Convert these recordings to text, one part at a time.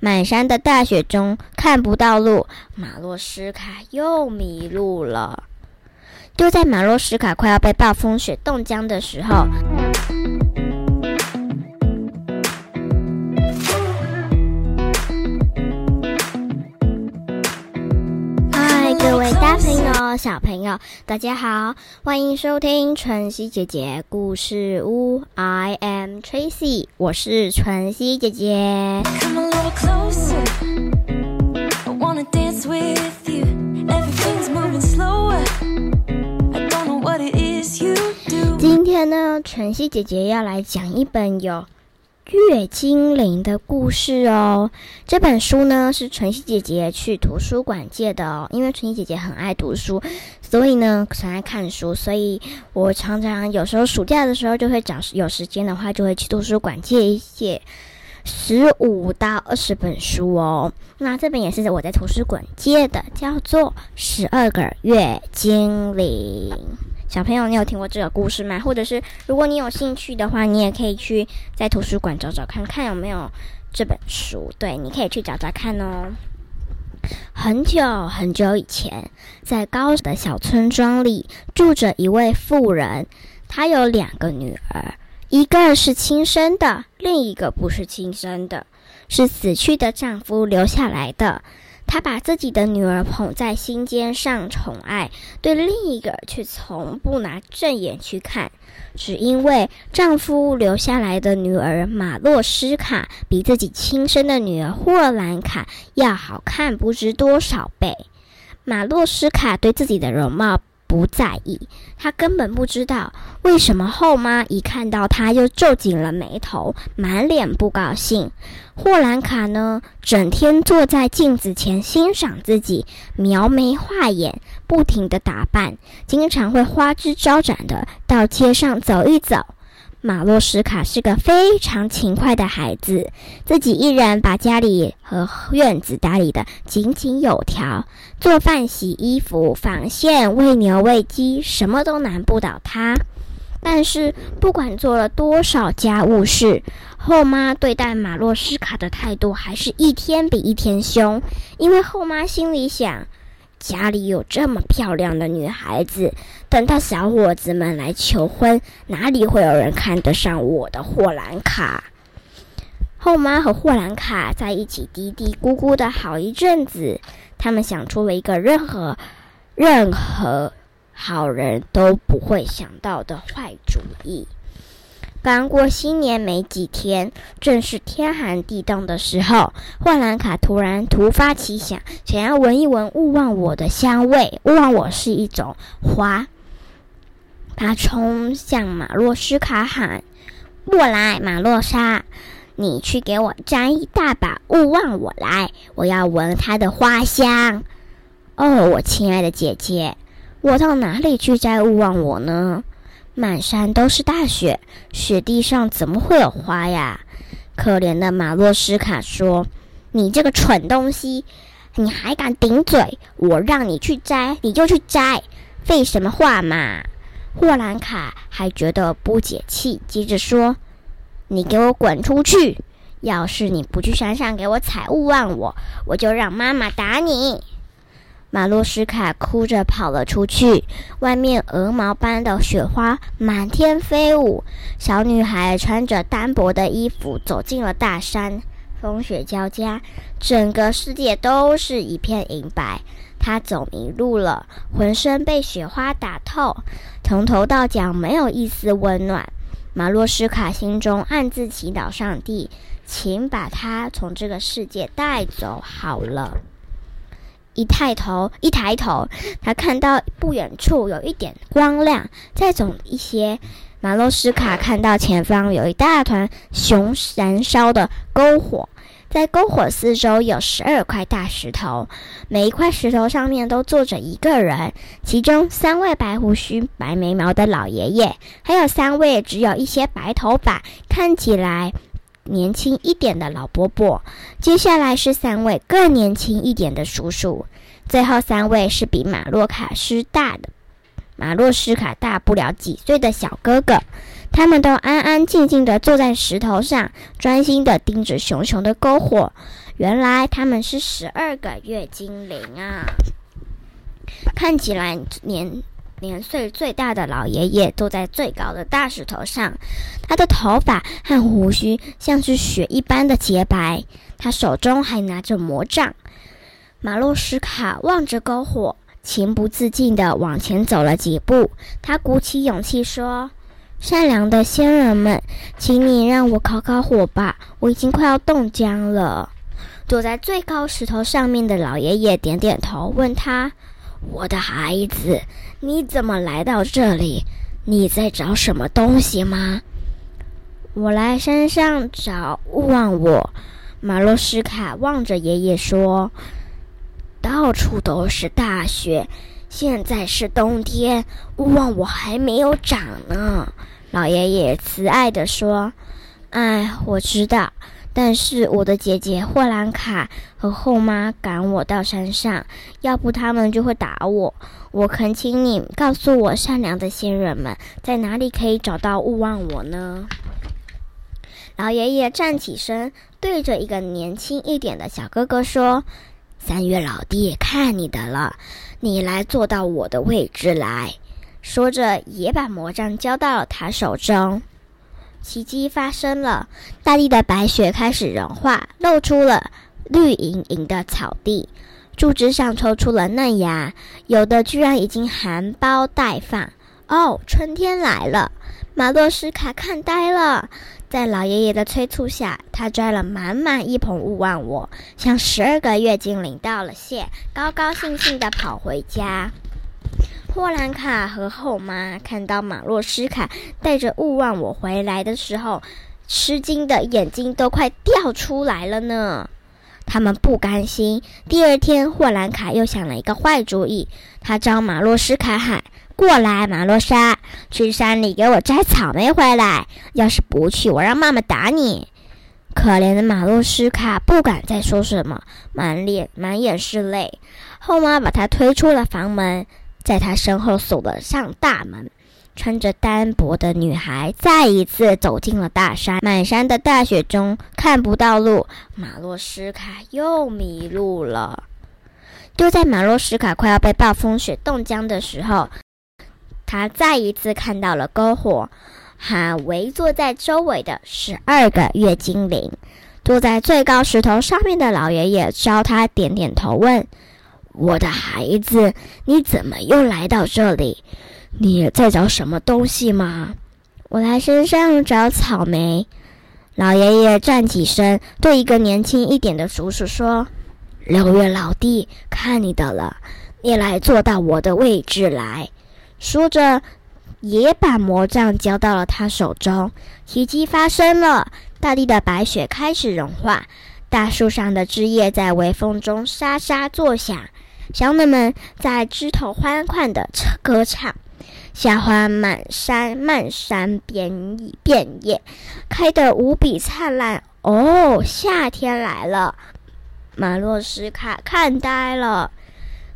满山的大雪中看不到路，马洛斯卡又迷路了。就在马洛斯卡快要被暴风雪冻僵的时候，朋友、小朋友，大家好，欢迎收听晨曦姐姐故事屋。I am Tracy，我是晨曦姐姐。Come a little closer. I wanna dance with you. Everything's moving slower. I don't know what it is you do. 今天呢，晨曦姐姐要来讲一本有月精灵的故事哦。这本书呢是晨曦姐姐去图书馆借的哦，因为晨曦姐姐很爱读书，所以呢很爱看书，所以我常常有时候暑假的时候就会找有时间的话就会去图书馆借一借。十五到二十本书哦，那这本也是我在图书馆借的，叫做《十二个月精灵》。小朋友，你有听过这个故事吗？或者是如果你有兴趣的话，你也可以去在图书馆找找看看有没有这本书。对，你可以去找找看哦。很久很久以前，在高的小村庄里住着一位妇人，她有两个女儿，一个是亲生的，另一个不是亲生的，是死去的丈夫留下来的。她把自己的女儿捧在心尖上宠爱，对另一个却从不拿正眼去看，只因为丈夫留下来的女儿马洛斯卡比自己亲生的女儿霍兰卡要好看不知多少倍。马洛斯卡对自己的容貌不在意，他根本不知道为什么后妈一看到他又皱紧了眉头，满脸不高兴。霍兰卡呢，整天坐在镜子前欣赏自己，描眉画眼，不停地打扮，经常会花枝招展的到街上走一走。马洛斯卡是个非常勤快的孩子，自己一人把家里和院子打理得井井有条，做饭、洗衣服、纺线、喂牛、喂鸡，什么都难不倒他。但是，不管做了多少家务事，后妈对待马洛斯卡的态度还是一天比一天凶。因为后妈心里想，家里有这么漂亮的女孩子，等到小伙子们来求婚，哪里会有人看得上我的霍兰卡？后妈和霍兰卡在一起嘀嘀咕咕的好一阵子，他们想出了一个任何任何好人都不会想到的坏主意。刚过新年没几天，正是天寒地冻的时候，霍兰卡突然突发奇想，想要闻一闻勿忘我的香味。勿忘我是一种花。他冲向马洛斯卡喊：“过来，马洛莎，你去给我摘一大把勿忘我来，我要闻它的花香。”哦，我亲爱的姐姐，我到哪里去摘勿忘我呢？满山都是大雪，雪地上怎么会有花呀？可怜的马洛斯卡说：“你这个蠢东西，你还敢顶嘴？我让你去摘，你就去摘，废什么话嘛！”霍兰卡还觉得不解气，接着说：“你给我滚出去！要是你不去山上给我采勿忘我，我就让妈妈打你。”马洛斯卡哭着跑了出去，外面鹅毛般的雪花满天飞舞。小女孩穿着单薄的衣服走进了大山，风雪交加，整个世界都是一片银白。她走迷路了，浑身被雪花打透，从头到脚没有一丝温暖。马洛斯卡心中暗自祈祷上帝，请把她从这个世界带走好了。一抬头，一抬头，他看到不远处有一点光亮。再走一些，马洛斯卡看到前方有一大团熊燃烧的篝火，在篝火四周有十二块大石头，每一块石头上面都坐着一个人，其中三位白胡须、白眉毛的老爷爷，还有三位只有一些白头发，看起来。年轻一点的老伯伯，接下来是三位更年轻一点的叔叔，最后三位是比马洛卡斯大的马洛斯卡大不了几岁的小哥哥。他们都安安静静地坐在石头上，专心地盯着熊熊的篝火。原来他们是十二个月精灵啊！看起来年年岁最大的老爷爷坐在最高的大石头上，他的头发和胡须像是雪一般的洁白，他手中还拿着魔杖。马洛斯卡望着篝火，情不自禁地往前走了几步。他鼓起勇气说：“善良的仙人们，请你让我烤烤火吧，我已经快要冻僵了。”坐在最高石头上面的老爷爷点点头，问他：“我的孩子，你怎么来到这里？你在找什么东西吗？”“我来山上找勿忘我。”马洛斯卡望着爷爷说。到处都是大雪，现在是冬天，勿忘我还没有长呢。老爷爷慈爱地说：“哎，我知道，但是我的姐姐霍兰卡和后妈赶我到山上，要不他们就会打我。我恳请你告诉我，善良的仙人们在哪里可以找到勿忘我呢？”老爷爷站起身，对着一个年轻一点的小哥哥说。三月老弟，看你的了，你来坐到我的位置来。说着，也把魔杖交到了他手中。奇迹发生了，大地的白雪开始融化，露出了绿莹莹的草地，树枝上抽出了嫩芽，有的居然已经含苞待放。哦，春天来了！马洛斯卡看呆了。在老爷爷的催促下，他摘了满满一捧勿忘我，向十二个月精灵道了谢，高高兴兴地跑回家。霍兰卡和后妈看到马洛斯卡带着勿忘我回来的时候，吃惊的眼睛都快掉出来了呢。他们不甘心。第二天，霍兰卡又想了一个坏主意，他朝马洛斯卡喊。过来，马洛莎，去山里给我摘草莓回来。要是不去，我让妈妈打你。可怜的马洛斯卡不敢再说什么，满脸满眼是泪。后妈把他推出了房门，在他身后锁了上大门。穿着单薄的女孩再一次走进了大山，满山的大雪中看不到路，马洛斯卡又迷路了。就在马洛斯卡快要被暴风雪冻僵的时候。他再一次看到了篝火，和围坐在周围的十二个月精灵。坐在最高石头上面的老爷爷朝他点点头，问：“我的孩子，你怎么又来到这里？你在找什么东西吗？”“我来山上找草莓。”老爷爷站起身，对一个年轻一点的叔叔说：“六月老弟，看你的了，你来坐到我的位置来。”说着，也把魔杖交到了他手中。奇迹发生了，大地的白雪开始融化，大树上的枝叶在微风中沙沙作响，小鸟们在枝头欢快地歌唱。夏花满山漫山遍遍野，开得无比灿烂。哦，夏天来了！马洛斯卡看呆了，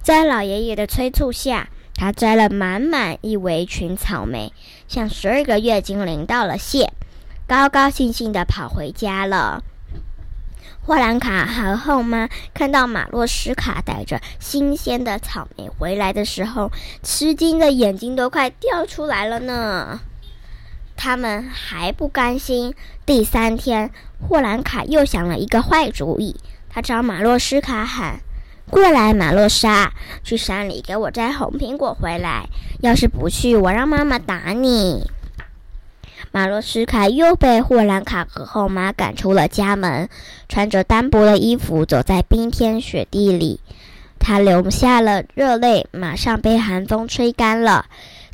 在老爷爷的催促下。他摘了满满一围裙草莓，向十二个月精灵道了谢，高高兴兴地跑回家了。霍兰卡和后妈看到马洛斯卡带着新鲜的草莓回来的时候，吃惊的眼睛都快掉出来了呢。他们还不甘心，第三天，霍兰卡又想了一个坏主意，他朝马洛斯卡喊。过来，马洛莎，去山里给我摘红苹果回来。要是不去，我让妈妈打你。马洛斯卡又被霍兰卡和后妈赶出了家门，穿着单薄的衣服走在冰天雪地里，他流下了热泪，马上被寒风吹干了。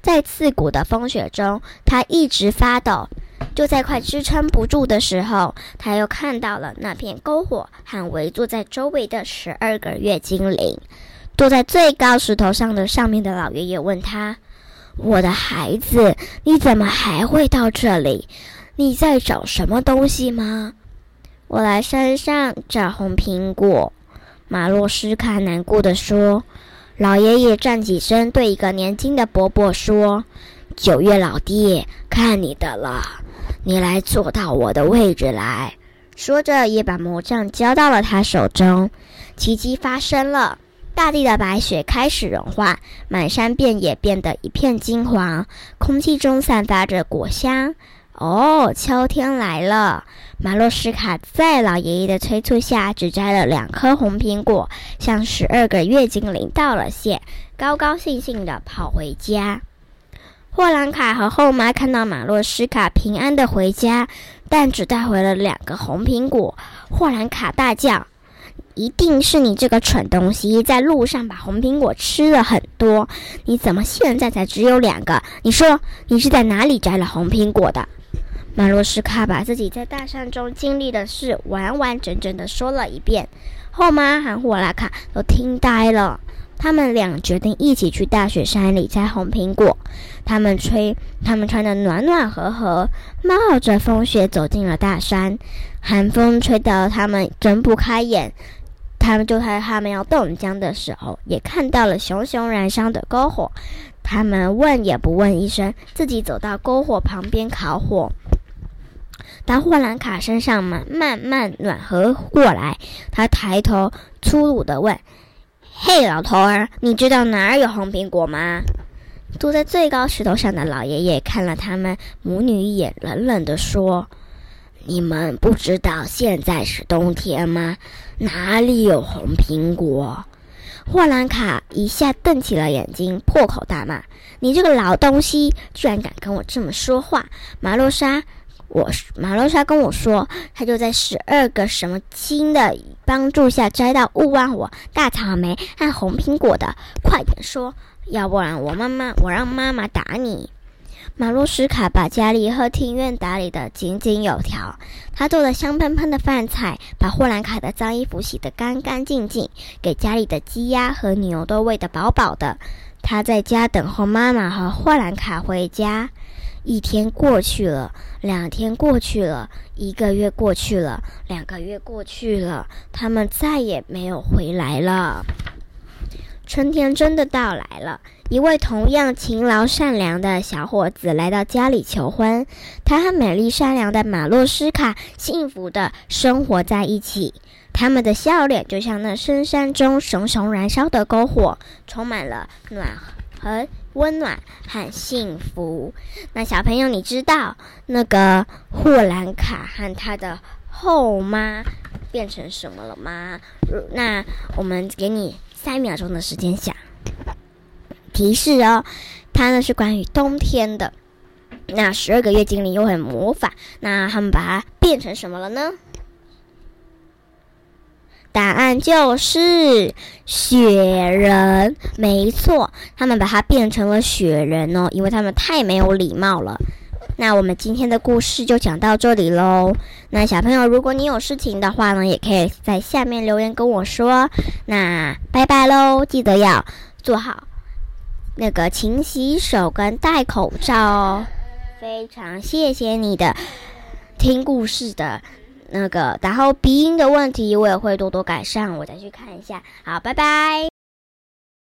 在刺骨的风雪中，他一直发抖。就在快支撑不住的时候，他又看到了那片篝火和围坐在周围的十二个月精灵。坐在最高石头上的上面的老爷爷问他：“我的孩子，你怎么还会到这里？你在找什么东西吗？”“我来山上找红苹果。”马洛斯卡难过的说。老爷爷站起身，对一个年轻的伯伯说：“九月老弟，看你的了。”你来坐到我的位置来。说着也把魔杖交到了他手中。奇迹发生了，大地的白雪开始融化，满山遍野变得一片金黄，空气中散发着果香。哦，秋天来了！马洛斯卡在老爷爷的催促下，只摘了两颗红苹果，向十二个月精灵道了谢，高高兴兴地跑回家。霍兰卡和后妈看到马洛斯卡平安地回家，但只带回了两个红苹果。霍兰卡大叫：“一定是你这个蠢东西，在路上把红苹果吃了很多！你怎么现在才只有两个？你说你是在哪里摘了红苹果的？”马洛斯卡把自己在大山中经历的事完完整整的说了一遍，后妈和霍拉卡都听呆了。他们俩决定一起去大雪山里摘红苹果。他们吹，他们穿得暖暖和和，冒着风雪走进了大山。寒风吹得他们睁不开眼。他们就在他们要冻僵的时候，也看到了熊熊燃烧的篝火。他们问也不问一声，自己走到篝火旁边烤火。当霍兰卡身上慢慢慢暖和过来，他抬头粗鲁地问：“嘿，老头儿，你知道哪儿有红苹果吗？”坐在最高石头上的老爷爷看了他们母女一眼，冷冷地说：“你们不知道现在是冬天吗？哪里有红苹果？”霍兰卡一下瞪起了眼睛，破口大骂：“你这个老东西，居然敢跟我这么说话！”马洛莎。我马洛莎跟我说，他就在十二个什么亲的帮助下摘到勿忘我大草莓和红苹果的。快点说，要不然我妈妈我让妈妈打你。马洛斯卡把家里和庭院打理得井井有条，他做了香喷喷的饭菜，把霍兰卡的脏衣服洗得干干净净，给家里的鸡鸭和牛都喂得饱饱的。他在家等候妈妈和霍兰卡回家。一天过去了，两天过去了，一个月过去了，两个月过去了，他们再也没有回来了。春天真的到来了，一位同样勤劳善良的小伙子来到家里求婚。他和美丽善良的马洛斯卡幸福的生活在一起，他们的笑脸就像那深山中熊熊燃烧的篝火，充满了暖和。温暖和幸福。那小朋友，你知道那个霍兰卡和他的后妈变成什么了吗？那我们给你三秒钟的时间想。提示哦，它呢是关于冬天的。那十二个月精灵又会魔法，那他们把它变成什么了呢？答案就是雪人，没错，他们把它变成了雪人哦，因为他们太没有礼貌了。那我们今天的故事就讲到这里喽。那小朋友，如果你有事情的话呢，也可以在下面留言跟我说。那拜拜喽，记得要做好那个勤洗手跟戴口罩哦。非常谢谢你的听故事的。那个，然后鼻音的问题我也会多多改善，我再去看一下。好，拜拜。